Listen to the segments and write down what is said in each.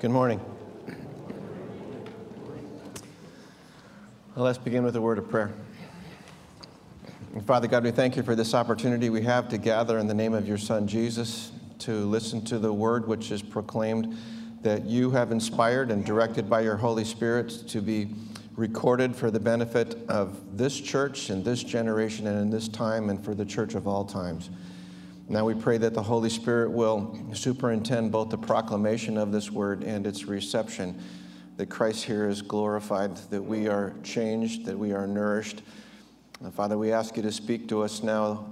Good morning. Well, let's begin with a word of prayer. Father God, we thank you for this opportunity we have to gather in the name of your Son Jesus to listen to the word which is proclaimed that you have inspired and directed by your Holy Spirit to be recorded for the benefit of this church and this generation and in this time and for the church of all times. Now we pray that the Holy Spirit will superintend both the proclamation of this word and its reception, that Christ here is glorified, that we are changed, that we are nourished. And Father, we ask you to speak to us now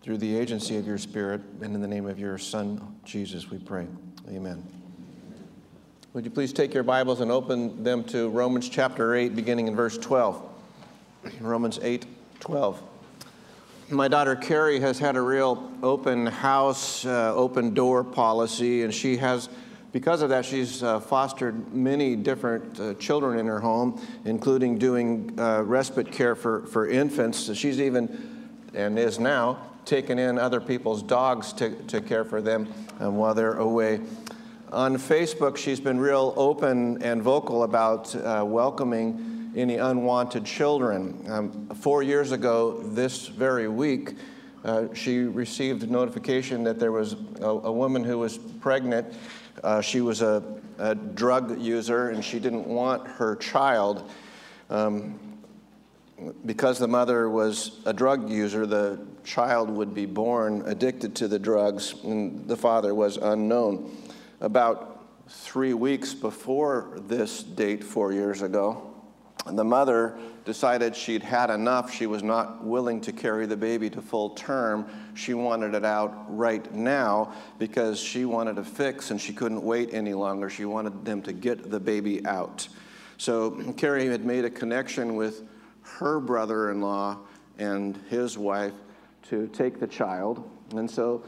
through the agency of your Spirit, and in the name of your Son, Jesus, we pray. Amen. Would you please take your Bibles and open them to Romans chapter 8, beginning in verse 12? Romans 8, 12 my daughter Carrie has had a real open house, uh, open door policy, and she has, because of that, she's uh, fostered many different uh, children in her home, including doing uh, respite care for, for infants. She's even, and is now, taken in other people's dogs to, to care for them um, while they're away. On Facebook, she's been real open and vocal about uh, welcoming any unwanted children. Um, four years ago, this very week, uh, she received notification that there was a, a woman who was pregnant. Uh, she was a, a, drug user and she didn't want her child. Um, because the mother was a drug user, the child would be born addicted to the drugs, and the father was unknown. About three weeks before this date, four years ago, the mother decided she'd had enough. She was not willing to carry the baby to full term. She wanted it out right now because she wanted a fix and she couldn't wait any longer. She wanted them to get the baby out. So Carrie had made a connection with her brother in law and his wife to take the child. And so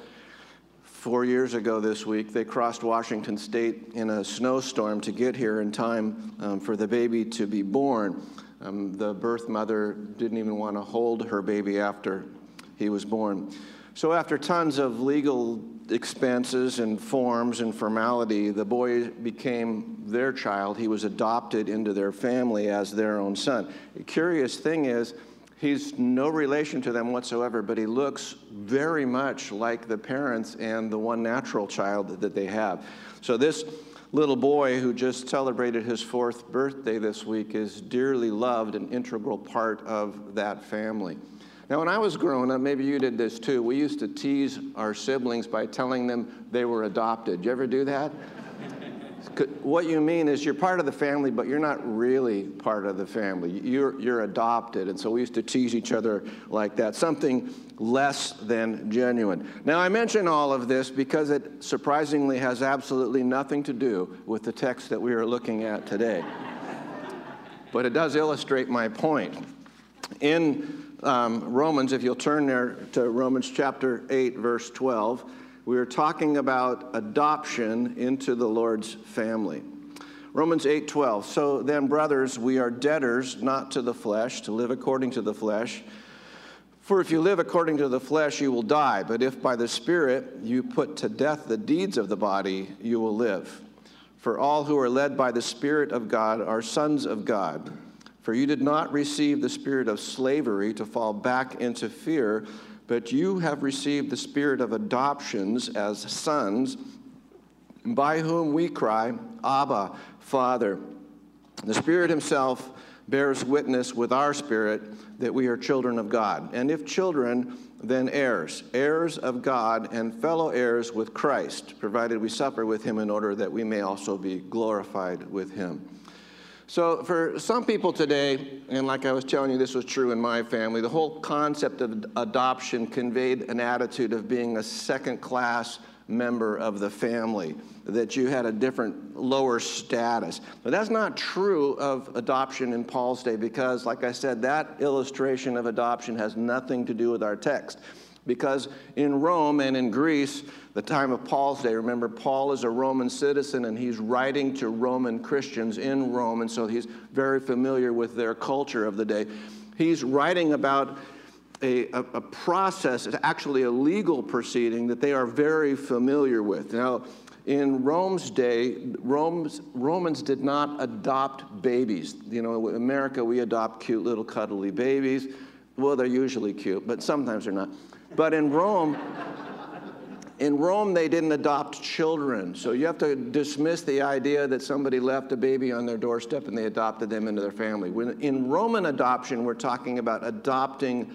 Four years ago this week, they crossed Washington State in a snowstorm to get here in time um, for the baby to be born. Um, the birth mother didn't even want to hold her baby after he was born. So, after tons of legal expenses and forms and formality, the boy became their child. He was adopted into their family as their own son. Curious thing is, He's no relation to them whatsoever, but he looks very much like the parents and the one natural child that they have. So, this little boy who just celebrated his fourth birthday this week is dearly loved, an integral part of that family. Now, when I was growing up, maybe you did this too, we used to tease our siblings by telling them they were adopted. Did you ever do that? What you mean is you're part of the family, but you're not really part of the family. You're, you're adopted. And so we used to tease each other like that, something less than genuine. Now, I mention all of this because it surprisingly has absolutely nothing to do with the text that we are looking at today. but it does illustrate my point. In um, Romans, if you'll turn there to Romans chapter 8, verse 12, we are talking about adoption into the Lord's family. Romans 8:12. So then brothers, we are debtors not to the flesh to live according to the flesh. For if you live according to the flesh, you will die, but if by the Spirit you put to death the deeds of the body, you will live. For all who are led by the Spirit of God are sons of God. For you did not receive the spirit of slavery to fall back into fear, but you have received the spirit of adoptions as sons, by whom we cry, Abba, Father. The Spirit Himself bears witness with our spirit that we are children of God. And if children, then heirs, heirs of God and fellow heirs with Christ, provided we suffer with Him in order that we may also be glorified with Him. So, for some people today, and like I was telling you, this was true in my family, the whole concept of adoption conveyed an attitude of being a second class member of the family, that you had a different, lower status. But that's not true of adoption in Paul's day because, like I said, that illustration of adoption has nothing to do with our text. Because in Rome and in Greece, the time of Paul's day, remember, Paul is a Roman citizen and he's writing to Roman Christians in Rome, and so he's very familiar with their culture of the day. He's writing about a, a, a process, it's actually a legal proceeding that they are very familiar with. Now, in Rome's day, Rome's, Romans did not adopt babies. You know, in America, we adopt cute little cuddly babies. Well, they're usually cute, but sometimes they're not. But in Rome, in Rome, they didn't adopt children. So you have to dismiss the idea that somebody left a baby on their doorstep and they adopted them into their family. When, in Roman adoption, we're talking about adopting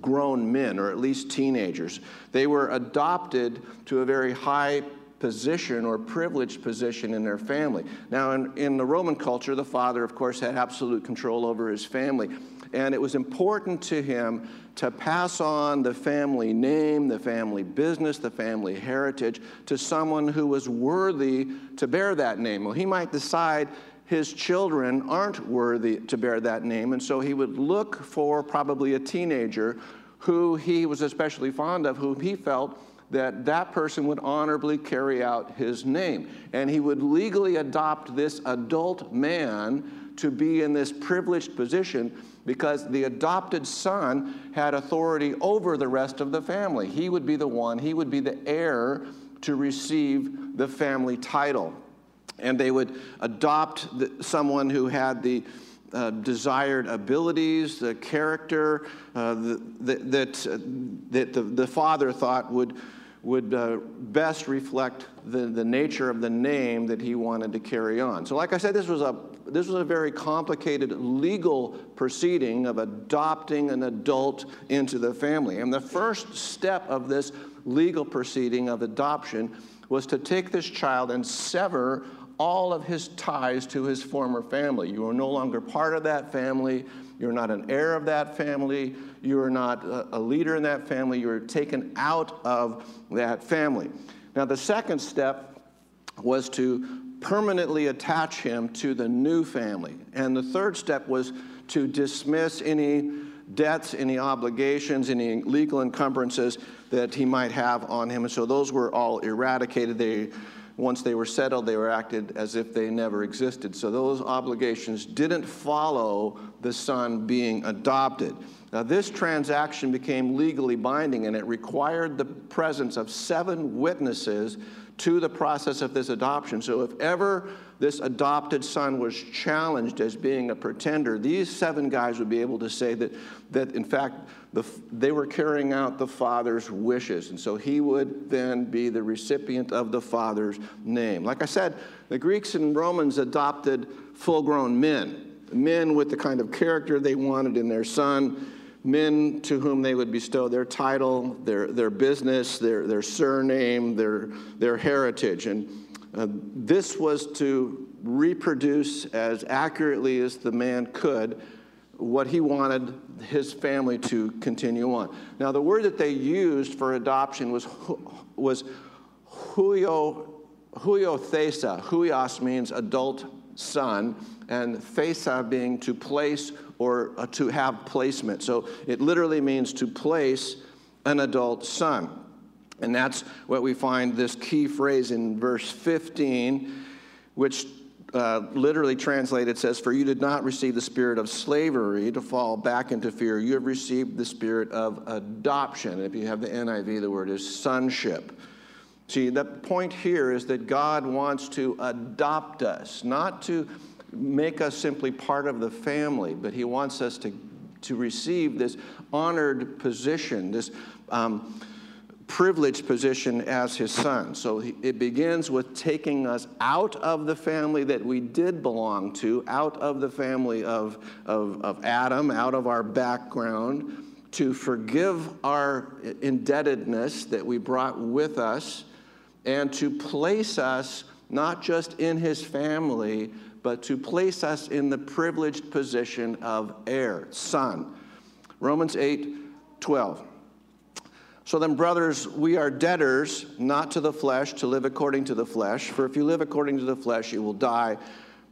grown men, or at least teenagers. They were adopted to a very high position or privileged position in their family. Now, in, in the Roman culture, the father, of course, had absolute control over his family. And it was important to him to pass on the family name, the family business, the family heritage to someone who was worthy to bear that name. Well, he might decide his children aren't worthy to bear that name, and so he would look for probably a teenager who he was especially fond of, whom he felt that that person would honorably carry out his name. And he would legally adopt this adult man to be in this privileged position because the adopted son had authority over the rest of the family. He would be the one, he would be the heir to receive the family title. And they would adopt the, someone who had the uh, desired abilities, the character uh, the, the, that, uh, that the, the father thought would would uh, best reflect the, the nature of the name that he wanted to carry on. So, like I said, this was a this was a very complicated legal proceeding of adopting an adult into the family. And the first step of this legal proceeding of adoption was to take this child and sever all of his ties to his former family. You are no longer part of that family. You're not an heir of that family. You are not a leader in that family. You're taken out of that family. Now, the second step was to permanently attach him to the new family. And the third step was to dismiss any debts, any obligations, any legal encumbrances that he might have on him. And so those were all eradicated. They once they were settled, they were acted as if they never existed. So those obligations didn't follow the son being adopted. Now, this transaction became legally binding and it required the presence of seven witnesses to the process of this adoption. So, if ever this adopted son was challenged as being a pretender, these seven guys would be able to say that, that in fact, the, they were carrying out the father's wishes. And so he would then be the recipient of the father's name. Like I said, the Greeks and Romans adopted full grown men, men with the kind of character they wanted in their son men to whom they would bestow their title, their, their business, their, their surname, their, their heritage. And uh, this was to reproduce as accurately as the man could what he wanted his family to continue on. Now, the word that they used for adoption was, was huio, huiothesa. Huios means adult son, and thesa being to place or uh, to have placement. So it literally means to place an adult son. And that's what we find this key phrase in verse 15, which uh, literally translated says, For you did not receive the spirit of slavery to fall back into fear. You have received the spirit of adoption. If you have the NIV, the word is sonship. See, the point here is that God wants to adopt us, not to make us simply part of the family, but He wants us to, to receive this honored position, this um, privileged position as His son. So he, it begins with taking us out of the family that we did belong to, out of the family of, of, of Adam, out of our background, to forgive our indebtedness that we brought with us, and to place us not just in His family, but to place us in the privileged position of heir, son. Romans 8 12. So then, brothers, we are debtors, not to the flesh, to live according to the flesh. For if you live according to the flesh, you will die.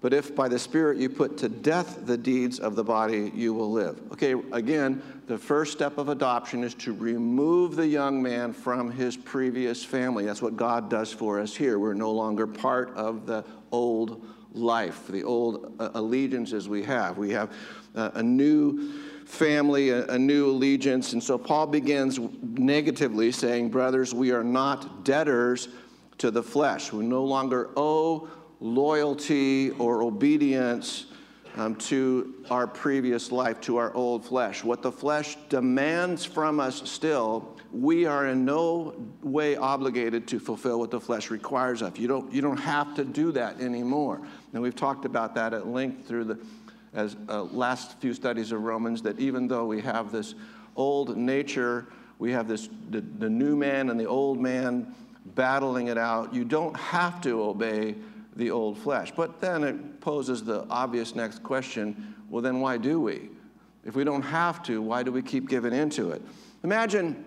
But if by the Spirit you put to death the deeds of the body, you will live. Okay, again, the first step of adoption is to remove the young man from his previous family. That's what God does for us here. We're no longer part of the old life, the old uh, allegiances we have. We have uh, a new family, a, new allegiance. And so Paul begins negatively saying, Brothers, we are not debtors to the flesh. We no longer owe loyalty or obedience um, to our previous life, to our old flesh. What the flesh demands from us still, we are in no way obligated to fulfill what the flesh requires of. You don't, you don't have to do that anymore. And we've talked about that at length through the as uh, last few studies of Romans, that even though we have this old nature, we have this the, the new man and the old man battling it out. You don't have to obey the old flesh. But then it poses the obvious next question well, then why do we? If we don't have to, why do we keep giving into it? Imagine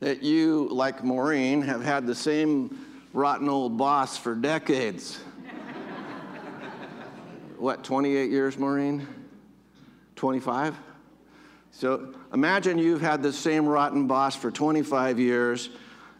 that you, like Maureen, have had the same rotten old boss for decades. what, 28 years, Maureen? 25? So imagine you've had the same rotten boss for 25 years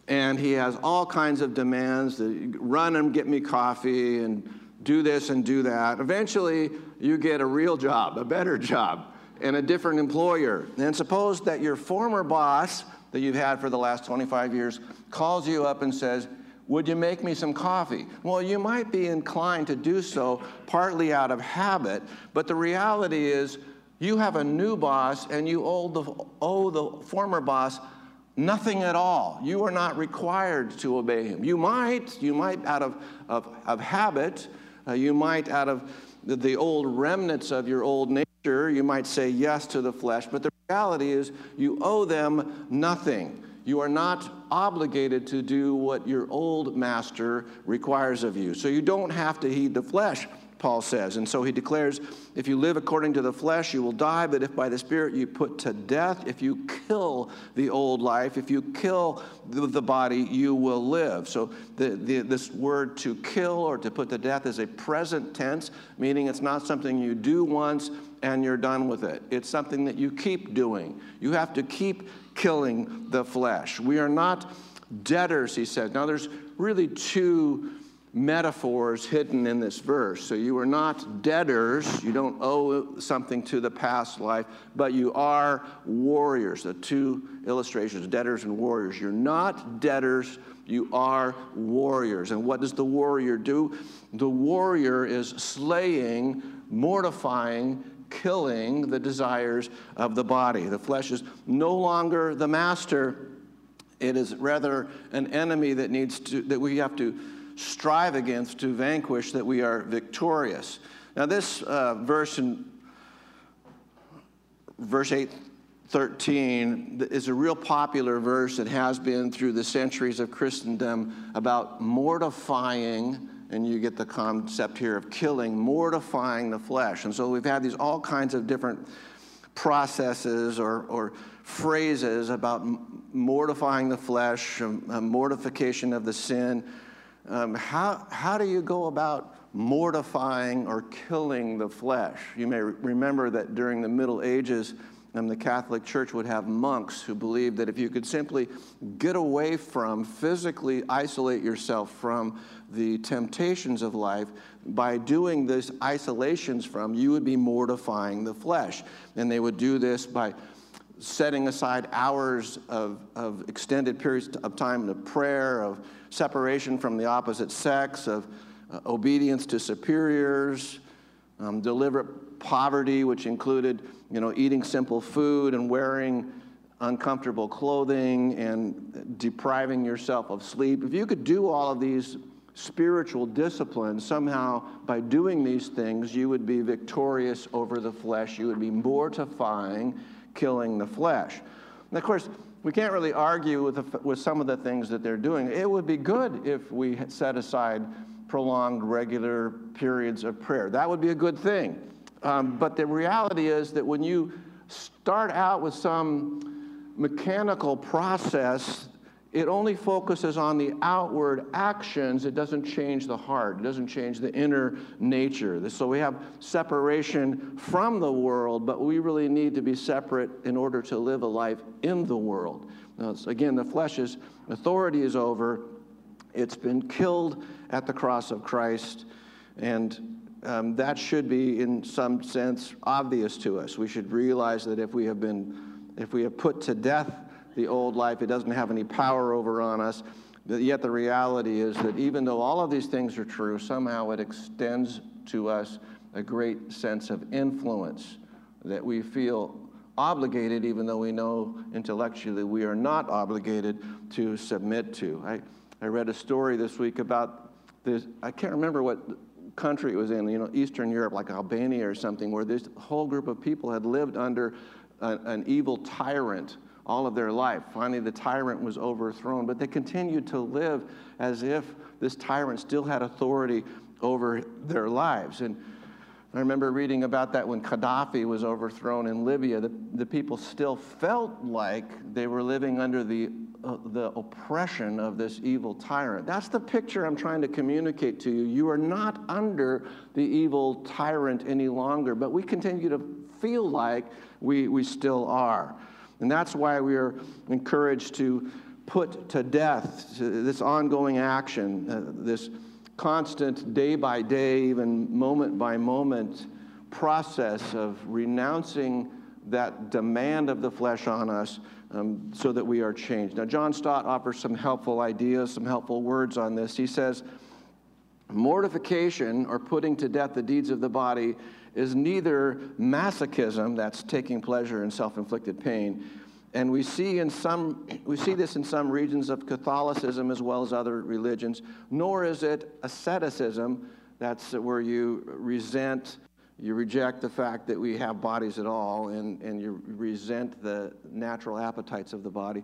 and he has all kinds of demands that run and get me coffee and do this and do that. Eventually, you get a real job, a better job, and a different employer. And suppose that your former boss that you've had for the last 25 years calls you up and says, would you make me some coffee? Well, you might be inclined to do so partly out of habit, but the reality is you have a new boss and you owe the, owe the former boss Nothing at all. You are not required to obey him. You might, you might out of, of, of habit, uh, you might out of the, the old remnants of your old nature, you might say yes to the flesh, but the reality is you owe them nothing. You are not obligated to do what your old master requires of you. So you don't have to heed the flesh. Paul says. And so he declares if you live according to the flesh, you will die, but if by the Spirit you put to death, if you kill the old life, if you kill the, body, you will live. So the, the, this word to kill or to put to death is a present tense, meaning it's not something you do once and you're done with it. It's something that you keep doing. You have to keep killing the flesh. We are not debtors, he says. Now, there's really two metaphors hidden in this verse. So you are not debtors, you don't owe something to the past life, but you are warriors. The two illustrations, debtors and warriors. You're not debtors, you are warriors. And what does the warrior do? The warrior is slaying, mortifying, killing the desires of the body. The flesh is no longer the master. It is rather an enemy that needs to that we have to strive against to vanquish that we are victorious. Now, this uh, verse in verse 8 13 is a real popular verse that has been through the centuries of Christendom about mortifying, and you get the concept here of killing, mortifying the flesh. And so we've had these all kinds of different processes or, or phrases about mortifying the flesh, mortification of the sin um, how, how do you go about mortifying or killing the flesh? You may re- remember that during the Middle Ages, um, the Catholic Church would have monks who believed that if you could simply get away from, physically isolate yourself from the temptations of life, by doing this isolations from, you would be mortifying the flesh. And they would do this by setting aside hours of, of extended periods of time to prayer, of separation from the opposite sex, of uh, obedience to superiors, um, deliberate poverty, which included, you know, eating simple food and wearing uncomfortable clothing and depriving yourself of sleep. If you could do all of these spiritual discipline, somehow by doing these things, you would be victorious over the flesh. You would be mortifying, killing the flesh. And of course, we can't really argue with, the, with some of the things that they're doing. It would be good if we set aside prolonged, regular periods of prayer. That would be a good thing. Um, but the reality is that when you start out with some mechanical process it only focuses on the outward actions. It doesn't change the heart. It doesn't change the inner nature. So we have separation from the world, but we really need to be separate in order to live a life in the world. Now, again, the flesh's authority is over. It's been killed at the cross of Christ, and um, that should be, in some sense, obvious to us. We should realize that if we have been, if we have put to death the old life. It doesn't have any power over on us. But yet the reality is that even though all of these things are true, somehow it extends to us a great sense of influence that we feel obligated, even though we know intellectually we are not obligated to submit to. I, I read a story this week about this, I can't remember what country it was in, you know, Eastern Europe, like Albania or something, where this whole group of people had lived under an evil tyrant all of their life. Finally, the tyrant was overthrown, but they continued to live as if this tyrant still had authority over their lives. And I remember reading about that when Gaddafi was overthrown in Libya. The, the people still felt like they were living under the, uh, the oppression of this evil tyrant. That's the picture I'm trying to communicate to you. You are not under the evil tyrant any longer, but we continue to feel like we, we still are. And that's why we are encouraged to put to death this ongoing action, uh, this constant day by day, even moment by moment process of renouncing that demand of the flesh on us um, so that we are changed. Now, John Stott offers some helpful ideas, some helpful words on this. He says, Mortification or putting to death the deeds of the body is neither masochism, that's taking pleasure in self inflicted pain, and we see, in some, we see this in some regions of Catholicism as well as other religions, nor is it asceticism, that's where you resent, you reject the fact that we have bodies at all, and, and you resent the natural appetites of the body,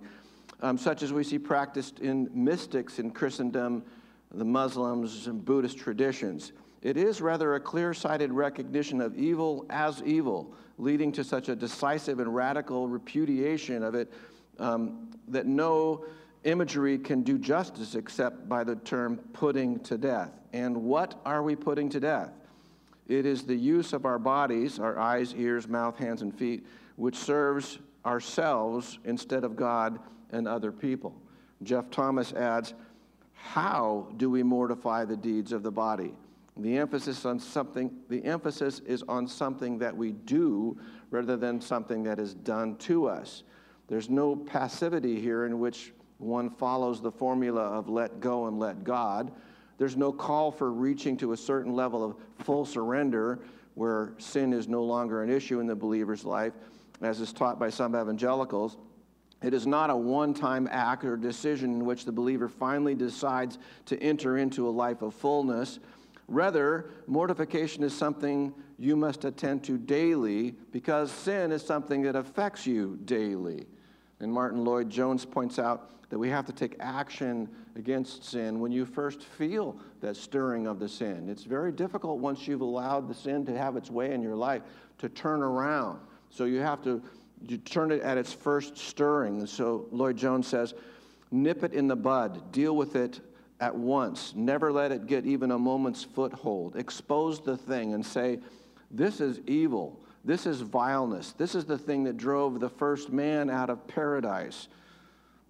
um, such as we see practiced in mystics in Christendom, the Muslims, and Buddhist traditions. It is rather a clear sighted recognition of evil as evil, leading to such a decisive and radical repudiation of it um, that no imagery can do justice except by the term putting to death. And what are we putting to death? It is the use of our bodies, our eyes, ears, mouth, hands, and feet, which serves ourselves instead of God and other people. Geoff Thomas adds, How do we mortify the deeds of the body? The emphasis on something, the emphasis is on something that we do rather than something that is done to us. There's no passivity here in which one follows the formula of let go and let God. There's no call for reaching to a certain level of full surrender where sin is no longer an issue in the believer's life, as is taught by some evangelicals. It is not a one time act or decision in which the believer finally decides to enter into a life of fullness Rather, mortification is something you must attend to daily because sin is something that affects you daily. And Martyn Lloyd-Jones points out that we have to take action against sin when you first feel that stirring of the sin. It's very difficult once you've allowed the sin to have its way in your life to turn around. So you have to you turn it at its first stirring. And so Lloyd-Jones says, nip it in the bud, deal with it at once. Never let it get even a moment's foothold. Expose the thing and say, This is evil. This is vileness. This is the thing that drove the first man out of paradise.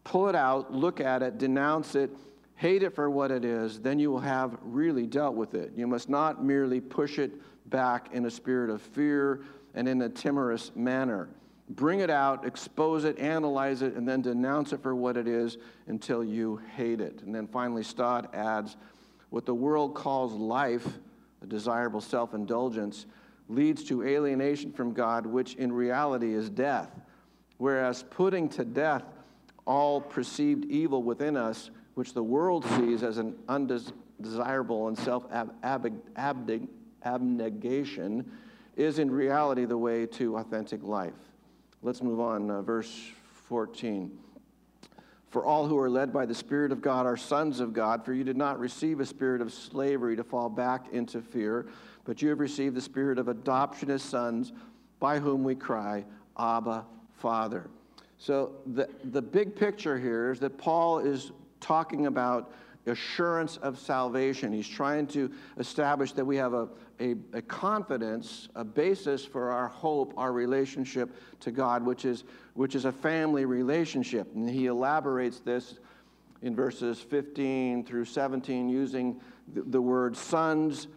Pull it out, look at it, denounce it, hate it for what it is, then you will have really dealt with it. You must not merely push it back in a spirit of fear and in a timorous manner bring it out, expose it, analyze it, and then denounce it for what it is until you hate it. And then finally, Stott adds what the world calls life, a desirable self indulgence, leads to alienation from God, which in reality is death. Whereas putting to death all perceived evil within us, which the world sees as an undesirable and self abnegation, is in reality the way to authentic life. Let's move on. Uh, verse 14. For all who are led by the Spirit of God are sons of God, for you did not receive a spirit of slavery to fall back into fear, but you have received the spirit of adoption as sons, by whom we cry, Abba, Father. So the, the big picture here is that Paul is talking about assurance of salvation. He's trying to establish that we have a, a, a, confidence, a basis for our hope, our relationship to God, which is, which is a family relationship. And he elaborates this in verses 15 through 17 using the, the word sons,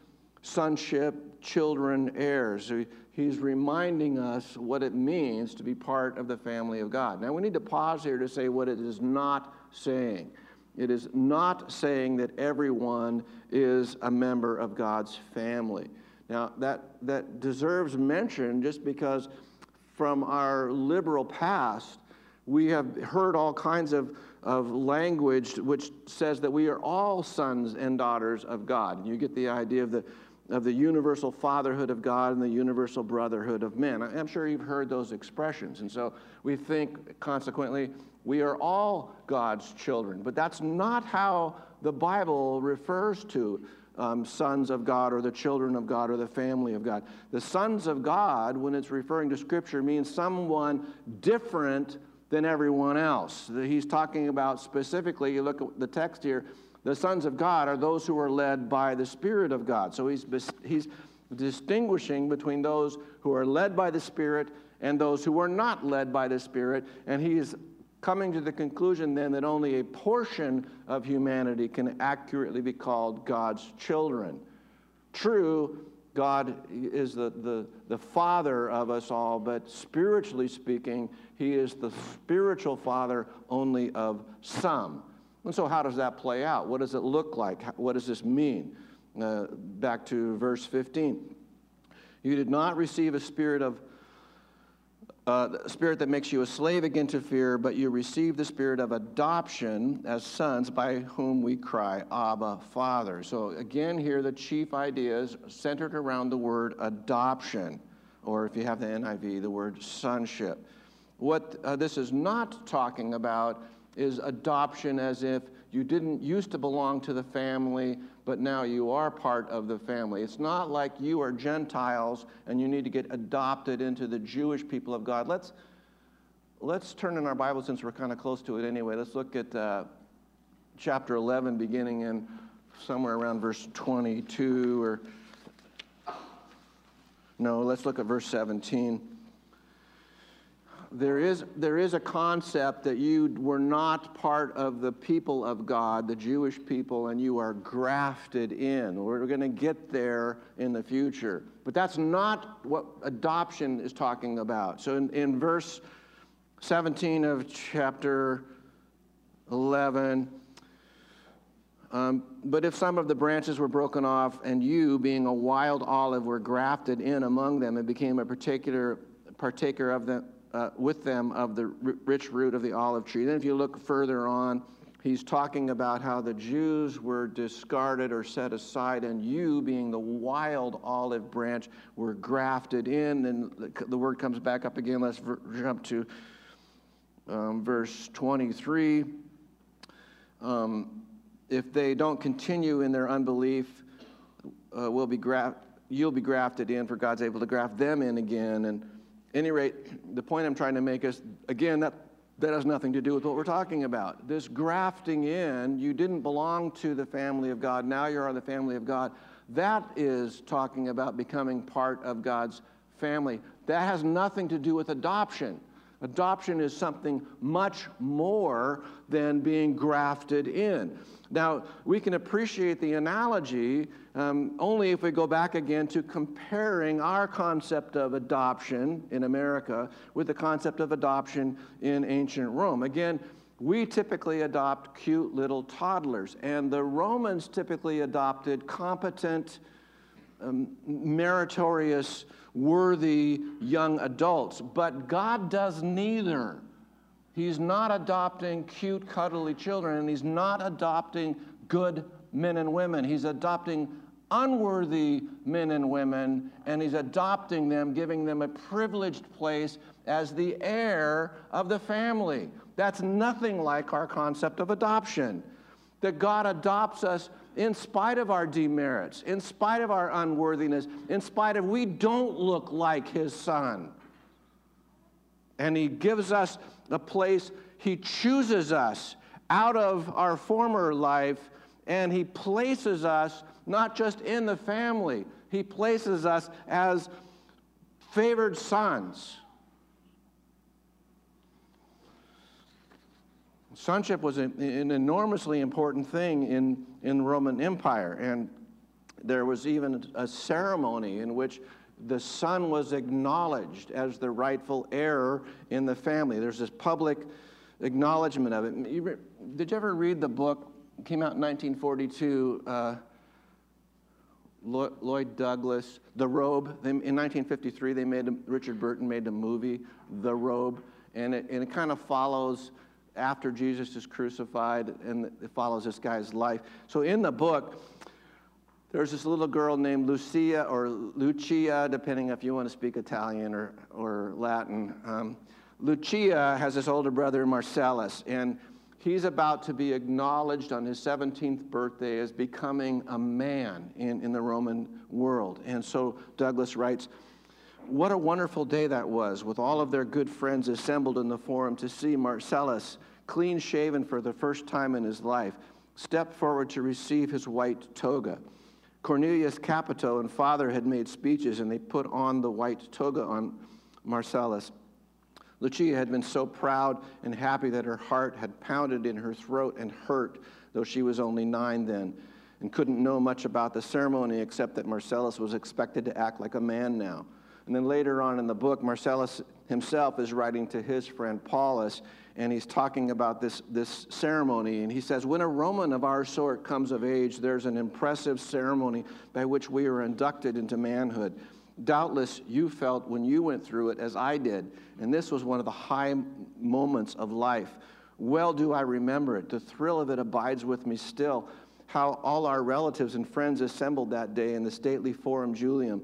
sonship, children, heirs. So he's reminding us what it means to be part of the family of God. Now, we need to pause here to say what it is not saying. It is not saying that everyone is a member of God's family. Now, that, that deserves mention just because from our liberal past, we have heard all kinds of, of language which says that we are all sons and daughters of God. You get the idea of the, of the universal fatherhood of God and the universal brotherhood of men. I'm sure you've heard those expressions. And so we think, consequently, we are all God's children. But that's not how the Bible refers to um, sons of God or the children of God or the family of God. The sons of God, when it's referring to Scripture, means someone different than everyone else. He's talking about specifically, you look at the text here, the sons of God are those who are led by the Spirit of God. So he's, he's distinguishing between those who are led by the Spirit and those who are not led by the Spirit. And he's coming to the conclusion then that only a portion of humanity can accurately be called God's children. True, God is the, the, the father of us all, but spiritually speaking, he is the spiritual father only of some. And so, how does that play out? What does it look like? What does this mean? Uh, back to verse 15. You did not receive a spirit of uh, spirit that makes you a slave again to fear, but you receive the spirit of adoption as sons by whom we cry, Abba, Father. So, again, here the chief ideas centered around the word adoption, or if you have the NIV, the word sonship. What uh, this is not talking about is adoption as if you didn't used to belong to the family, but now you are part of the family. It's not like you are Gentiles and you need to get adopted into the Jewish people of God. Let's, let's turn in our Bible since we're kind of close to it anyway. Let's look at uh, chapter 11, beginning in somewhere around verse 22 or no, let's look at verse 17 there is, there is a concept that you were not part of the people of God, the Jewish people, and you are grafted in. We're going to get there in the future. But that's not what adoption is talking about. So in, in verse 17 of chapter 11, um, but if some of the branches were broken off, and you, being a wild olive, were grafted in among them and became a particular partaker of them uh, with them of the rich root of the olive tree. Then, if you look further on, he's talking about how the Jews were discarded or set aside, and you, being the wild olive branch, were grafted in. And the, the word comes back up again. Let's jump to um, verse 23. Um, if they don't continue in their unbelief, uh, will be gra- you'll be grafted in, for God's able to graft them in again. And any rate, the point I'm trying to make is again, that, that has nothing to do with what we're talking about. This grafting in, you didn't belong to the family of God, now you're on the family of God. That is talking about becoming part of God's family. That has nothing to do with adoption. Adoption is something much more than being grafted in. Now, we can appreciate the analogy um, only if we go back again to comparing our concept of adoption in America with the concept of adoption in ancient Rome. Again, we typically adopt cute little toddlers, and the Romans typically adopted competent, um, meritorious, worthy young adults. But God does neither. He's not adopting cute, cuddly children, and He's not adopting good men and women. He's adopting unworthy men and women, and He's adopting them, giving them a privileged place as the heir of the family. That's nothing like our concept of adoption. That God adopts us in spite of our demerits, in spite of our unworthiness, in spite of we don't look like His Son. And He gives us a place, He chooses us out of our former life, and He places us not just in the family, He places us as favored sons. Sonship was an, enormously important thing in, in the Roman Empire, and there was even a ceremony in which the son was acknowledged as the rightful heir in the family. There's this public acknowledgement of it. did you ever read the book? It came out in 1942. Uh, Lloyd Douglas, The Robe. in 1953, they made Richard Burton made a movie, The Robe, and it, and it kind of follows after Jesus is crucified, and it follows this guy's life. So in the book, there's this little girl named Lucia or Lucia, depending if you want to speak Italian or, or Latin. Um, Lucia has this older brother, Marcellus, and he's about to be acknowledged on his 17th birthday as becoming a man in, in the Roman world. And so Douglas writes, What a wonderful day that was, with all of their good friends assembled in the forum to see Marcellus, clean shaven for the first time in his life, step forward to receive his white toga. Cornelius Capito and father had made speeches, and they put on the white toga on Marcellus. Lucia had been so proud and happy that her heart had pounded in her throat and hurt, though she was only nine then, and couldn't know much about the ceremony except that Marcellus was expected to act like a man now. And then later on in the book, Marcellus himself is writing to his friend Paulus, and he's talking about this, this ceremony. And he says, When a Roman of our sort comes of age, there's an impressive ceremony by which we are inducted into manhood. Doubtless you felt when you went through it as I did, and this was one of the high moments of life. Well do I remember it. The thrill of it abides with me still. How all our relatives and friends assembled that day in the stately Forum Julium.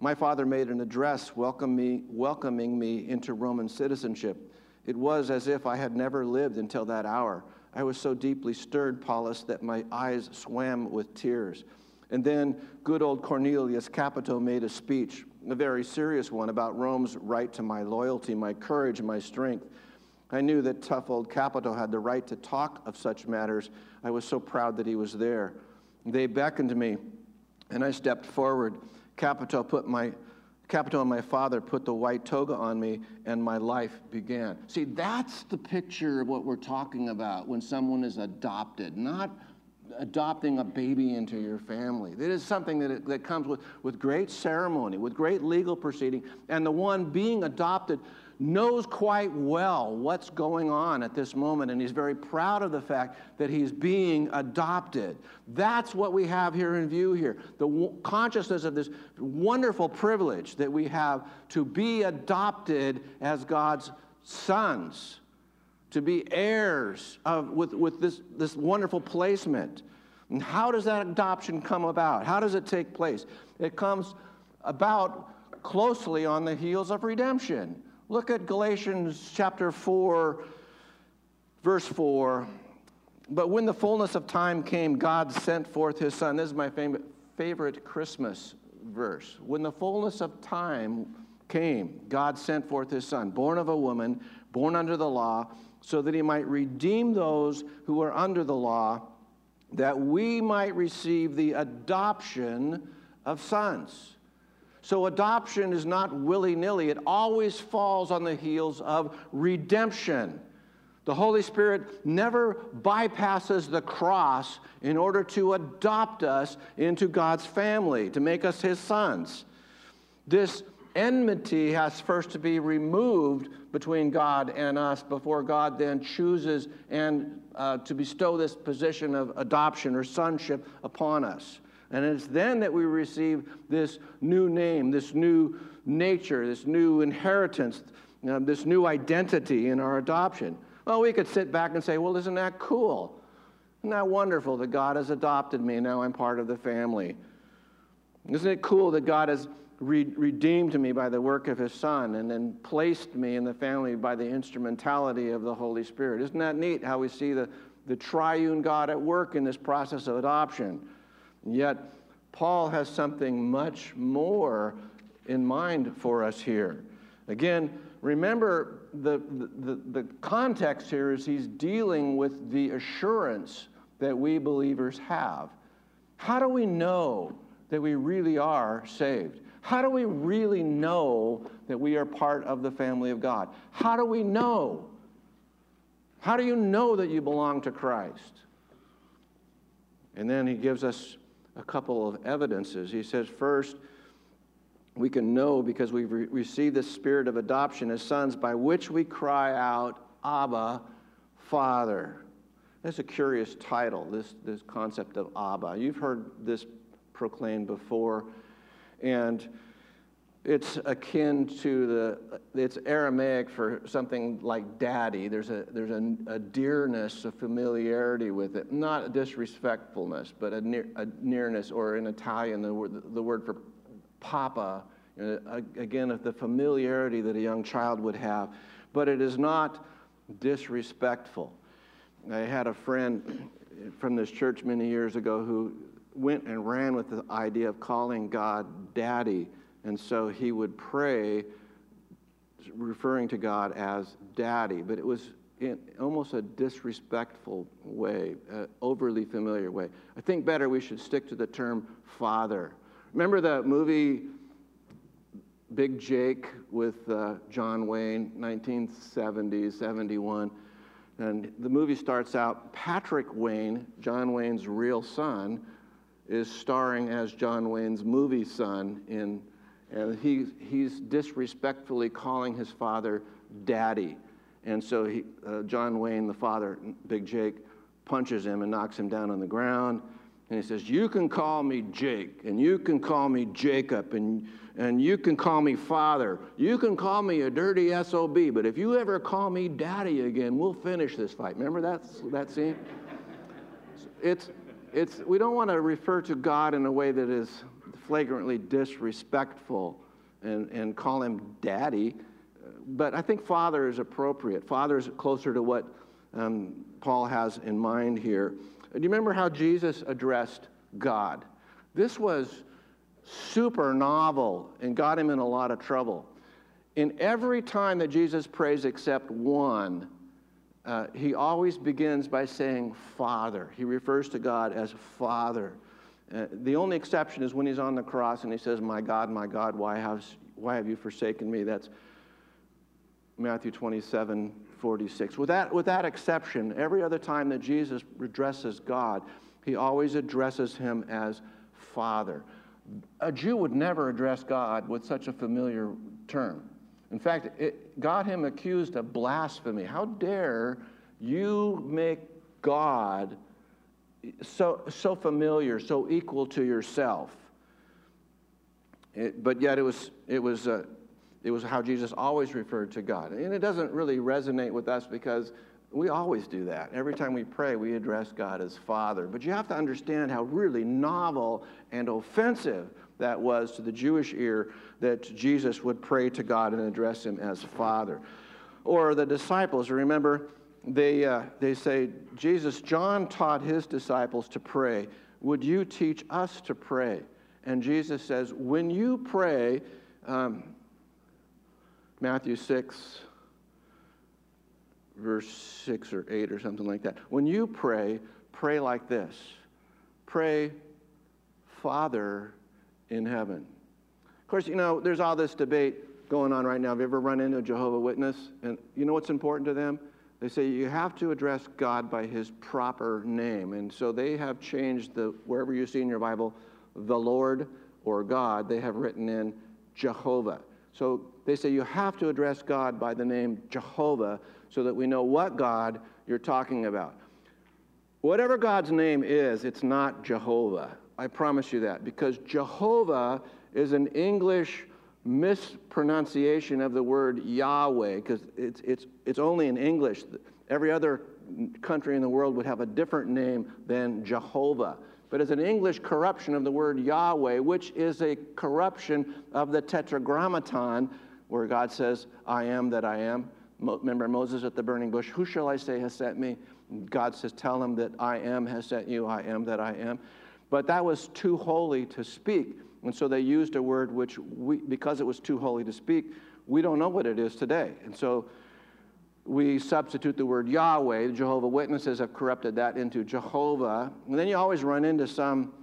My father made an address welcoming me into Roman citizenship. It was as if I had never lived until that hour. I was so deeply stirred, Paulus, that my eyes swam with tears. And then good old Cornelius Capito made a speech, a very serious one, about Rome's right to my loyalty, my courage, my strength. I knew that tough old Capito had the right to talk of such matters. I was so proud that he was there. They beckoned me, and I stepped forward. Capito put my Capito and my father put the white toga on me, and my life began. See, that's the picture of what we're talking about when someone is adopted, not adopting a baby into your family. It is something that, that comes with, with great ceremony, with great legal proceeding, and the one being adopted knows quite well what's going on at this moment, and he's very proud of the fact that he's being adopted. That's what we have here in view here the consciousness of this wonderful privilege that we have to be adopted as God's sons to be heirs of, with, with this, this wonderful placement. And how does that adoption come about? How does it take place? It comes about closely on the heels of redemption. Look at Galatians chapter 4, verse 4. But when the fullness of time came, God sent forth his son. This is my favorite Christmas verse. When the fullness of time came, God sent forth his son, born of a woman, born under the law so that he might redeem those who are under the law, that we might receive the adoption of sons. So, adoption is not willy nilly, it always falls on the heels of redemption. The Holy Spirit never bypasses the cross in order to adopt us into God's family, to make us his sons. This enmity has first to be removed between God and us before God then chooses and uh, to bestow this position of adoption or sonship upon us. And it's then that we receive this new name, this new nature, this new inheritance, know, this new identity in our adoption. Well, we could sit back and say, well, isn't that cool? Isn't that wonderful that God has adopted me? Now I'm part of the family. Isn't it cool that God has re- redeemed me by the work of his son and then placed me in the family by the instrumentality of the Holy Spirit. Isn't that neat how we see the, the triune God at work in this process of adoption? And yet, Paul has something much more in mind for us here. Again, remember the, the, the context here is he's dealing with the assurance that we believers have. How do we know that we really are saved? How do we really know that we are part of the family of God? How do we know? How do you know that you belong to Christ? And then he gives us a couple of evidences. He says, first, we can know because we've re- received the spirit of adoption as sons by which we cry out, Abba, Father. That's a curious title, this, this concept of Abba. You've heard this proclaimed before, and it's akin to the, it's Aramaic for something like daddy. There's a, there's a, a dearness, a familiarity with it. Not a disrespectfulness, but a, near, a nearness, or in Italian, the word, the word for papa. You know, again, the familiarity that a young child would have. But it is not disrespectful. I had a friend from this church many years ago who went and ran with the idea of calling God daddy and so he would pray, referring to God as daddy, but it was in almost a disrespectful way, uh, overly familiar way. I think better we should stick to the term father. Remember the movie Big Jake with uh, John Wayne, 1970s, 71? And the movie starts out Patrick Wayne, John Wayne's real son, is starring as John Wayne's movie son in and he, he's disrespectfully calling his father daddy. And so he, uh, John Wayne, the father, Big Jake, punches him and knocks him down on the ground. And he says, You can call me Jake, and you can call me Jacob, and, and you can call me father. You can call me a dirty SOB, but if you ever call me daddy again, we'll finish this fight. Remember that, that scene? It's, it's, we don't want to refer to God in a way that is flagrantly disrespectful and, and call him daddy. But I think father is appropriate. Father is closer to what um, Paul has in mind here. Do you remember how Jesus addressed God? This was super novel and got him in a lot of trouble. In every time that Jesus prays except one, uh, he always begins by saying Father. He refers to God as Father. Uh, the only exception is when he's on the cross and he says, My God, my God, why have, why have you forsaken me? That's Matthew 27, 46. With that, with that exception, every other time that Jesus addresses God, he always addresses him as Father. A Jew would never address God with such a familiar term. In fact, it got him accused of blasphemy. How dare you make God so, so familiar, so equal to yourself. It, but yet it was, it, was, uh, it was how Jesus always referred to God. And it doesn't really resonate with us because we always do that. Every time we pray, we address God as Father. But you have to understand how really novel and offensive that was to the Jewish ear that Jesus would pray to God and address him as Father. Or the disciples, remember, they, uh, they say, Jesus, John taught his disciples to pray. Would you teach us to pray? And Jesus says, when you pray, um, Matthew 6, verse 6 or 8 or something like that. When you pray, pray like this Pray, Father in heaven. Of course, you know, there's all this debate going on right now. Have you ever run into a Jehovah Witness? And you know what's important to them? They say you have to address God by his proper name. And so they have changed the, wherever you see in your Bible, the Lord or God, they have written in Jehovah. So they say you have to address God by the name Jehovah so that we know what God you're talking about. Whatever God's name is, it's not Jehovah. I promise you that because Jehovah is an English mispronunciation of the word Yahweh because it's, it's, it's only in English. Every other country in the world would have a different name than Jehovah. But it's an English corruption of the word Yahweh, which is a corruption of the Tetragrammaton, where God says, I am that I am. Remember Moses at the burning bush, who shall I say has sent me? God says, Tell him that I am has sent you, I am that I am. But that was too holy to speak. And so they used a word which, we, because it was too holy to speak, we don't know what it is today. And so we substitute the word Yahweh. The Jehovah Witnesses have corrupted that into Jehovah. And then you always run into some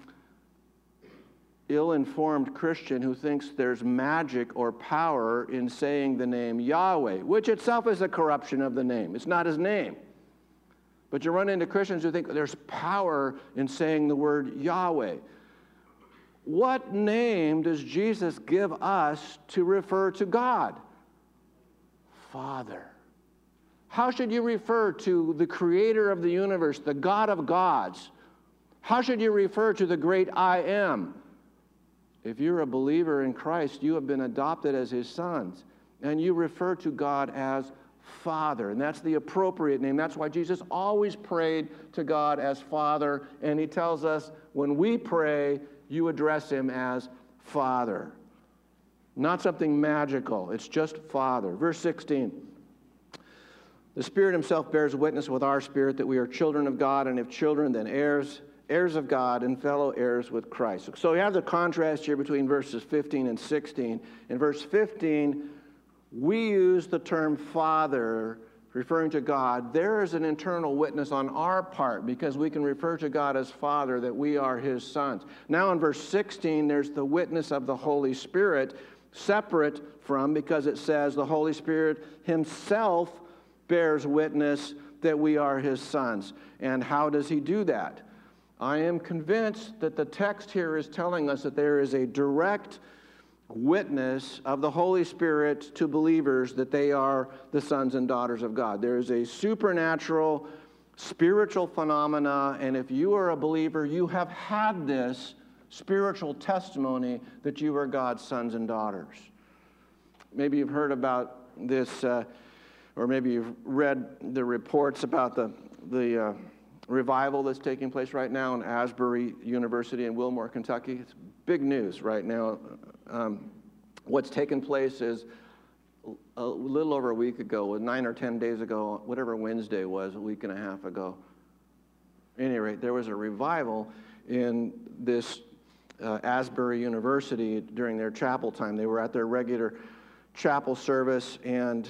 ill informed Christian who thinks there's magic or power in saying the name Yahweh, which itself is a corruption of the name. It's not his name. But you run into Christians who think there's power in saying the word Yahweh. What name does Jesus give us to refer to God? Father. How should you refer to the creator of the universe, the God of gods? How should you refer to the great I am? If you're a believer in Christ, you have been adopted as his sons, and you refer to God as Father. And that's the appropriate name. That's why Jesus always prayed to God as Father. And he tells us when we pray, you address him as Father. Not something magical, it's just Father. Verse 16. The Spirit Himself bears witness with our spirit that we are children of God, and if children, then heirs, heirs of God, and fellow heirs with Christ. So we have the contrast here between verses 15 and 16. In verse 15, we use the term Father referring to God, there is an internal witness on our part because we can refer to God as Father, that we are His sons. Now, in verse 16, there's the witness of the Holy Spirit, separate from, because it says the Holy Spirit Himself bears witness that we are His sons. And how does He do that? I am convinced that the text here is telling us that there is a direct witness of the Holy Spirit to believers that they are the sons and daughters of God. There is a supernatural, spiritual phenomena, and if you are a believer, you have had this spiritual testimony that you are God's sons and daughters. Maybe you've heard about this, uh, or maybe you've read the reports about the, the uh, revival that's taking place right now in Asbury University in Wilmore, Kentucky. It's big news right now um, what's taken place is a little over a week ago, nine or 10 days ago, whatever Wednesday was, a week and a half ago. Any rate, there was a revival in this uh, Asbury University during their chapel time. They were at their regular chapel service, and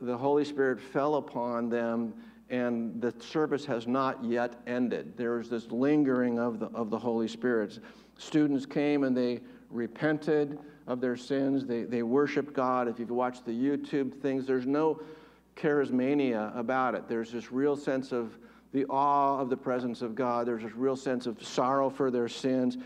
the Holy Spirit fell upon them, and the service has not yet ended. There's this lingering of the, of the Holy Spirit. Students came and they repented of their sins. They, they worshiped God. If you've watched the YouTube things, there's no charismania about it. There's this real sense of the awe of the presence of God. There's this real sense of sorrow for their sins.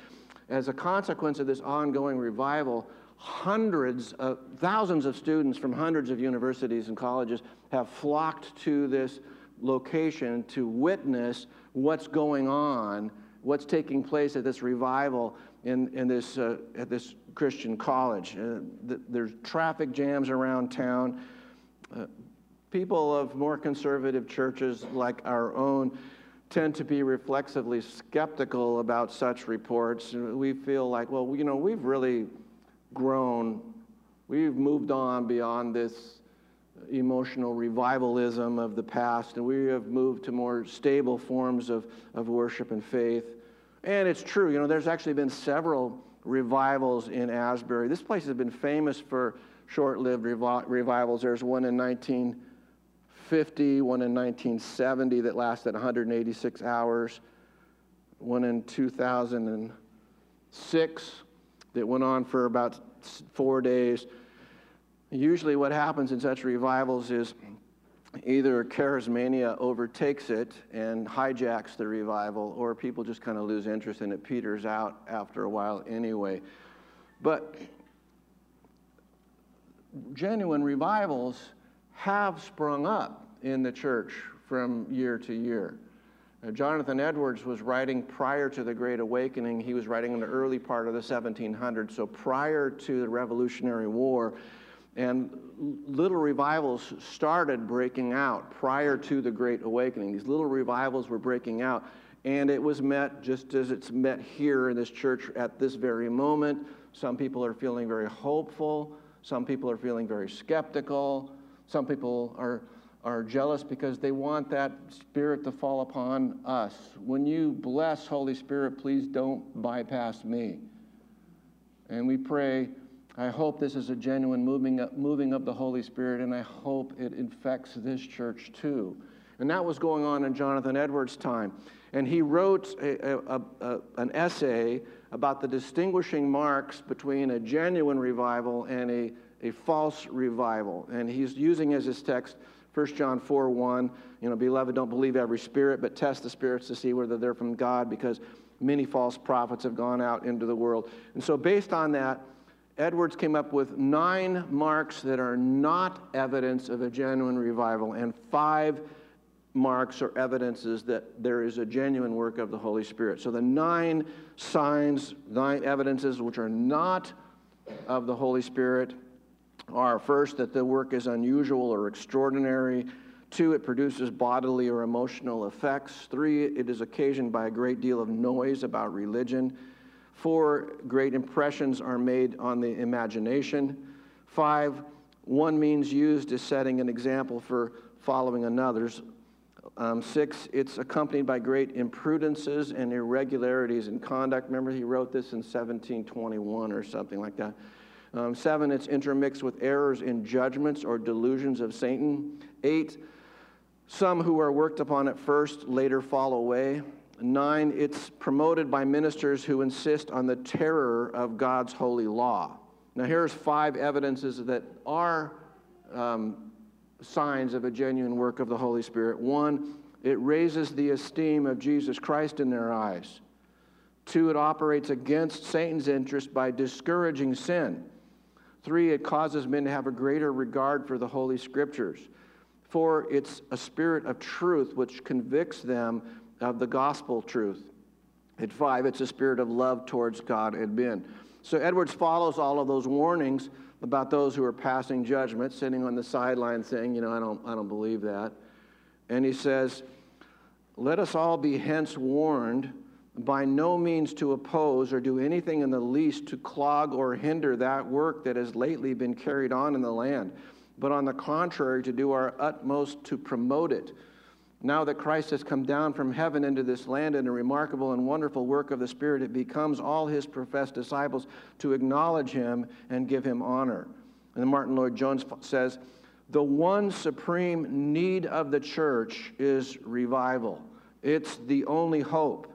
As a consequence of this ongoing revival, hundreds of thousands of students from hundreds of universities and colleges have flocked to this location to witness what's going on, what's taking place at this revival in, in this, uh, at this Christian college. Uh, th- there's traffic jams around town. Uh, people of more conservative churches like our own tend to be reflexively skeptical about such reports. We feel like, well, you know, we've really grown, we've moved on beyond this emotional revivalism of the past, and we have moved to more stable forms of, of worship and faith. And it's true, you know, there's actually been several revivals in Asbury. This place has been famous for short lived revi- revivals. There's one in 1950, one in 1970 that lasted 186 hours, one in 2006 that went on for about four days. Usually, what happens in such revivals is either charismania overtakes it and hijacks the revival, or people just kind of lose interest and it peters out after a while anyway. But genuine revivals have sprung up in the church from year to year. Uh, Jonathan Edwards was writing prior to the Great Awakening. He was writing in the early part of the 1700s, so prior to the Revolutionary War. And little revivals started breaking out prior to the Great Awakening. These little revivals were breaking out. And it was met just as it's met here in this church at this very moment. Some people are feeling very hopeful. Some people are feeling very skeptical. Some people are, are jealous because they want that Spirit to fall upon us. When you bless Holy Spirit, please don't bypass me. And we pray I hope this is a genuine moving up, moving of the Holy Spirit, and I hope it infects this church too. And that was going on in Jonathan Edwards' time. And he wrote a, a, a, an essay about the distinguishing marks between a genuine revival and a, a false revival. And he's using as his text 1 John 4 1, you know, beloved, don't believe every spirit, but test the spirits to see whether they're from God, because many false prophets have gone out into the world. And so, based on that, Edwards came up with nine marks that are not evidence of a genuine revival and five marks or evidences that there is a genuine work of the Holy Spirit. So the nine signs, nine evidences which are not of the Holy Spirit are first, that the work is unusual or extraordinary. Two, it produces bodily or emotional effects. Three, it is occasioned by a great deal of noise about religion. Four, great impressions are made on the imagination. Five, one means used is setting an example for following another's. Um, six, it's accompanied by great imprudences and irregularities in conduct. Remember, he wrote this in 1721 or something like that. Um, seven, it's intermixed with errors in judgments or delusions of Satan. Eight, some who are worked upon at first later fall away. Nine, it's promoted by ministers who insist on the terror of God's holy law. Now, here's five evidences that are um, signs of a genuine work of the Holy Spirit. One, it raises the esteem of Jesus Christ in their eyes. Two, it operates against Satan's interest by discouraging sin. Three, it causes men to have a greater regard for the Holy Scriptures. Four, it's a spirit of truth which convicts them of the gospel truth. At five, it's a spirit of love towards God and men. So Edwards follows all of those warnings about those who are passing judgment, sitting on the sideline saying, you know, I don't, I don't believe that. And he says, Let us all be hence warned by no means to oppose or do anything in the least to clog or hinder that work that has lately been carried on in the land, but on the contrary, to do our utmost to promote it now that Christ has come down from heaven into this land in a remarkable and wonderful work of the Spirit, it becomes all his professed disciples to acknowledge him and give him honor. And Martyn Lloyd-Jones says, the one supreme need of the church is revival. It's the only hope.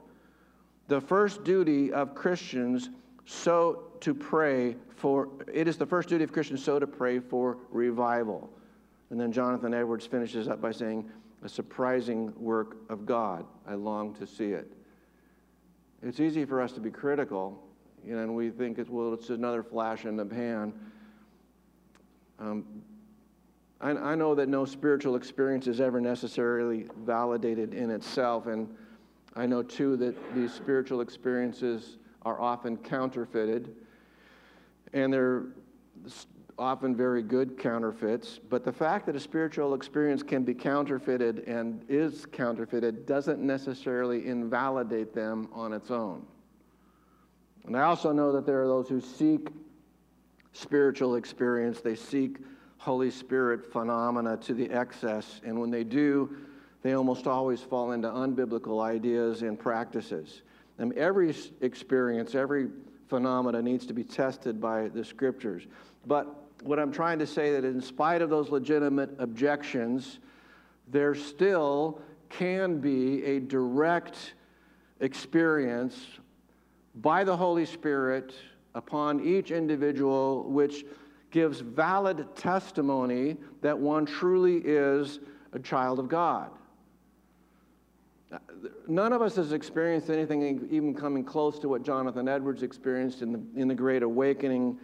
The first duty of Christians so to pray for it is the first duty of Christians so to pray for revival. And then Jonathan Edwards finishes up by saying, a surprising work of God. I long to see it. It's easy for us to be critical, you know, and we think it's, well, it's another flash in the pan. Um, I, I know that no spiritual experience is ever necessarily validated in itself, and I know too that these spiritual experiences are often counterfeited, and they're often very good counterfeits, but the fact that a spiritual experience can be counterfeited and is counterfeited doesn't necessarily invalidate them on its own. And I also know that there are those who seek spiritual experience, they seek Holy Spirit phenomena to the excess, and when they do, they almost always fall into unbiblical ideas and practices. And every experience, every phenomena needs to be tested by the scriptures. But what I'm trying to say that in spite of those legitimate objections, there still can be a direct experience by the Holy Spirit upon each individual, which gives valid testimony that one truly is a child of God. None of us has experienced anything even coming close to what Jonathan Edwards experienced in the, in the Great Awakening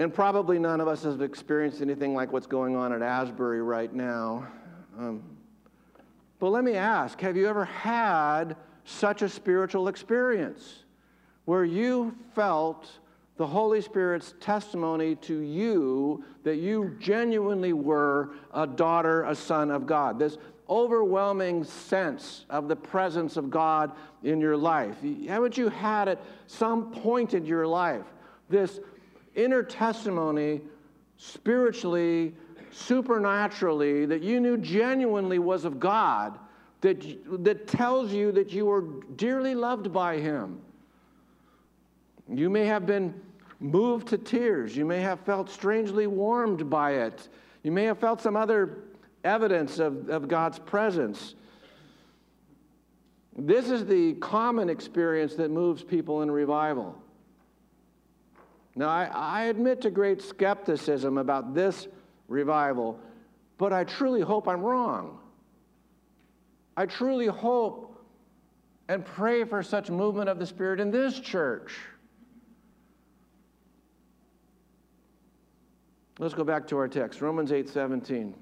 and probably none of us have experienced anything like what's going on at Asbury right now. Um, but let me ask have you ever had such a spiritual experience where you felt the Holy Spirit's testimony to you that you genuinely were a daughter, a son of God? This overwhelming sense of the presence of God in your life. Haven't you had at some point in your life this inner testimony spiritually, supernaturally, that you knew genuinely was of God, that, that tells you that you are dearly loved by Him. You may have been moved to tears. You may have felt strangely warmed by it. You may have felt some other evidence of, of God's presence. This is the common experience that moves people in revival. Now, I, I admit to great skepticism about this revival, but I truly hope I'm wrong. I truly hope and pray for such movement of the Spirit in this church. Let's go back to our text, Romans 8 17.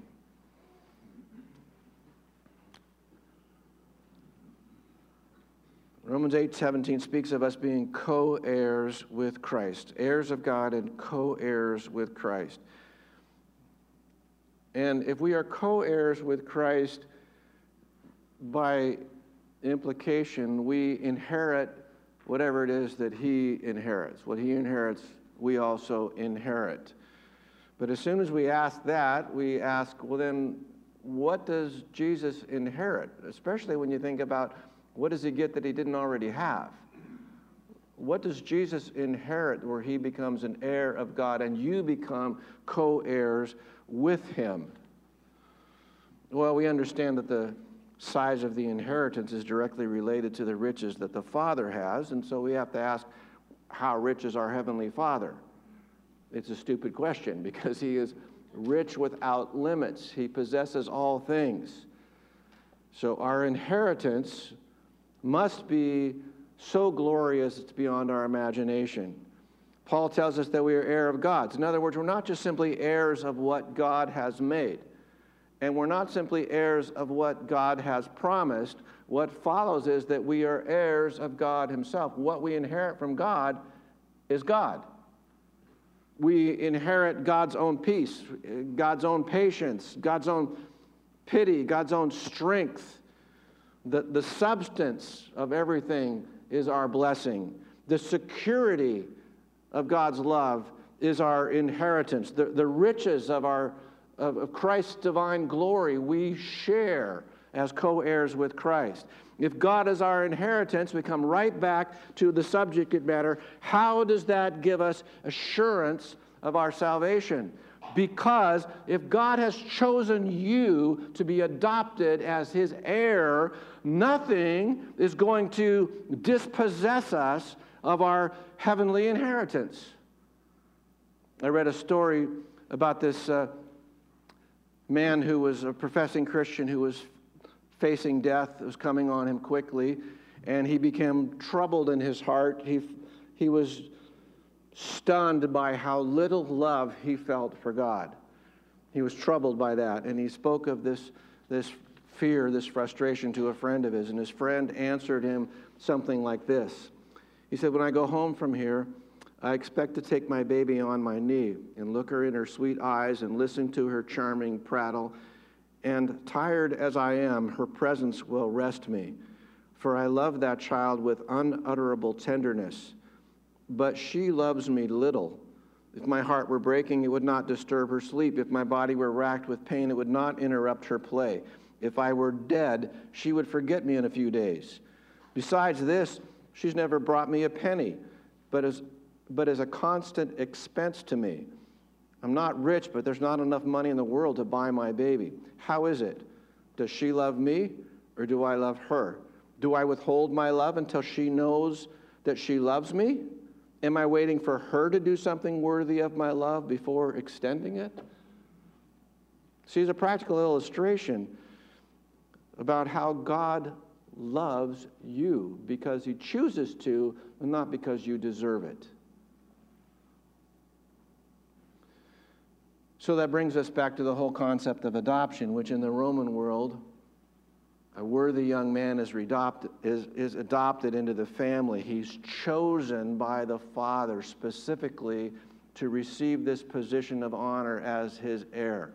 Romans 8 17 speaks of us being co heirs with Christ, heirs of God and co heirs with Christ. And if we are co heirs with Christ, by implication, we inherit whatever it is that he inherits. What he inherits, we also inherit. But as soon as we ask that, we ask, well, then, what does Jesus inherit? Especially when you think about what does he get that he didn't already have? What does Jesus inherit where he becomes an heir of God and you become co heirs with him? Well, we understand that the size of the inheritance is directly related to the riches that the Father has, and so we have to ask, how rich is our Heavenly Father? It's a stupid question because He is rich without limits, He possesses all things. So our inheritance must be so glorious it's beyond our imagination. Paul tells us that we are heir of God. In other words, we're not just simply heirs of what God has made. And we're not simply heirs of what God has promised. What follows is that we are heirs of God Himself. What we inherit from God is God. We inherit God's own peace, God's own patience, God's own pity, God's own strength. The, the substance of everything is our blessing. The security of God's love is our inheritance. The, the riches of our of, of Christ's divine glory we share as co heirs with Christ. If God is our inheritance, we come right back to the subject matter. How does that give us assurance of our salvation? Because if God has chosen you to be adopted as his heir, nothing is going to dispossess us of our heavenly inheritance. I read a story about this uh, man who was a professing Christian who was facing death, it was coming on him quickly, and he became troubled in his heart. He, he was stunned by how little love he felt for God. He was troubled by that, and he spoke of this, this fear, this frustration to a friend of his, and his friend answered him something like this. He said, When I go home from here, I expect to take my baby on my knee and look her in her sweet eyes and listen to her charming prattle. And tired as I am, her presence will rest me. For I love that child with unutterable tenderness. But she loves me little. If my heart were breaking, it would not disturb her sleep. If my body were racked with pain, it would not interrupt her play. If I were dead, she would forget me in a few days. Besides this, she's never brought me a penny, but as but is a constant expense to me. I'm not rich, but there's not enough money in the world to buy my baby. How is it? Does she love me or do I love her? Do I withhold my love until she knows that she loves me? Am I waiting for her to do something worthy of my love before extending it? See, a practical illustration about how God loves you because he chooses to, and not because you deserve it. So that brings us back to the whole concept of adoption, which in the Roman world, a worthy young man is, is, is adopted into the family. He's chosen by the father specifically to receive this position of honor as his heir.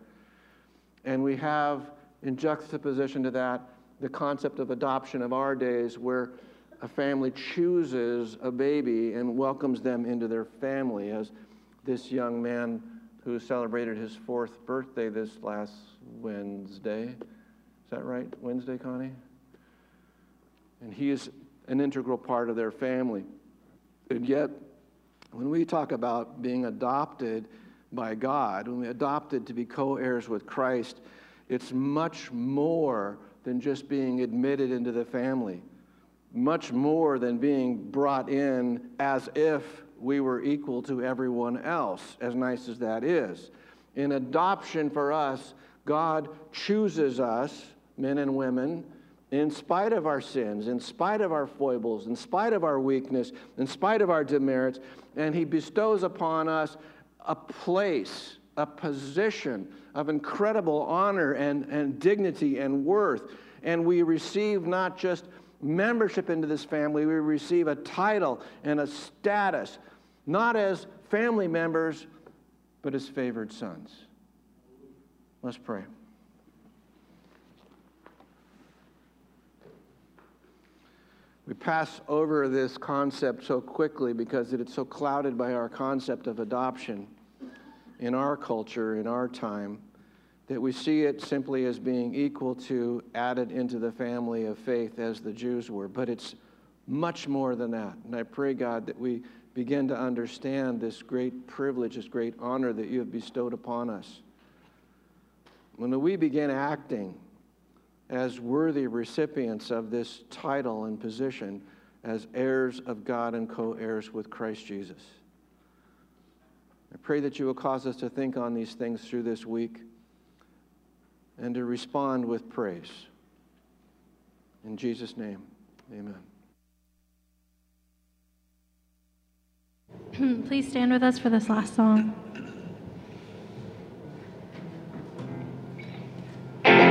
And we have, in juxtaposition to that, the concept of adoption of our days, where a family chooses a baby and welcomes them into their family, as this young man who celebrated his fourth birthday this last Wednesday. Is that right? Wednesday, Connie? And he is an integral part of their family. And yet, when we talk about being adopted by God, when we adopted to be co heirs with Christ, it's much more than just being admitted into the family, much more than being brought in as if we were equal to everyone else, as nice as that is. In adoption for us, God chooses us, men and women, in spite of our sins, in spite of our foibles, in spite of our weakness, in spite of our demerits, and He bestows upon us a place a position of incredible honor and, and dignity and worth. And we receive not just membership into this family, we receive a title and a status, not as family members, but as favored sons. Let's pray. We pass over this concept so quickly because it's so clouded by our concept of adoption in our culture, in our time, that we see it simply as being equal to added into the family of faith as the Jews were. But it's much more than that. And I pray, God, that we begin to understand this great privilege, this great honor that you have bestowed upon us. When we begin acting as worthy recipients of this title and position as heirs of God and co heirs with Christ Jesus. I pray that you will cause us to think on these things through this week and to respond with praise. In Jesus' name, amen. Please stand with us for this last song.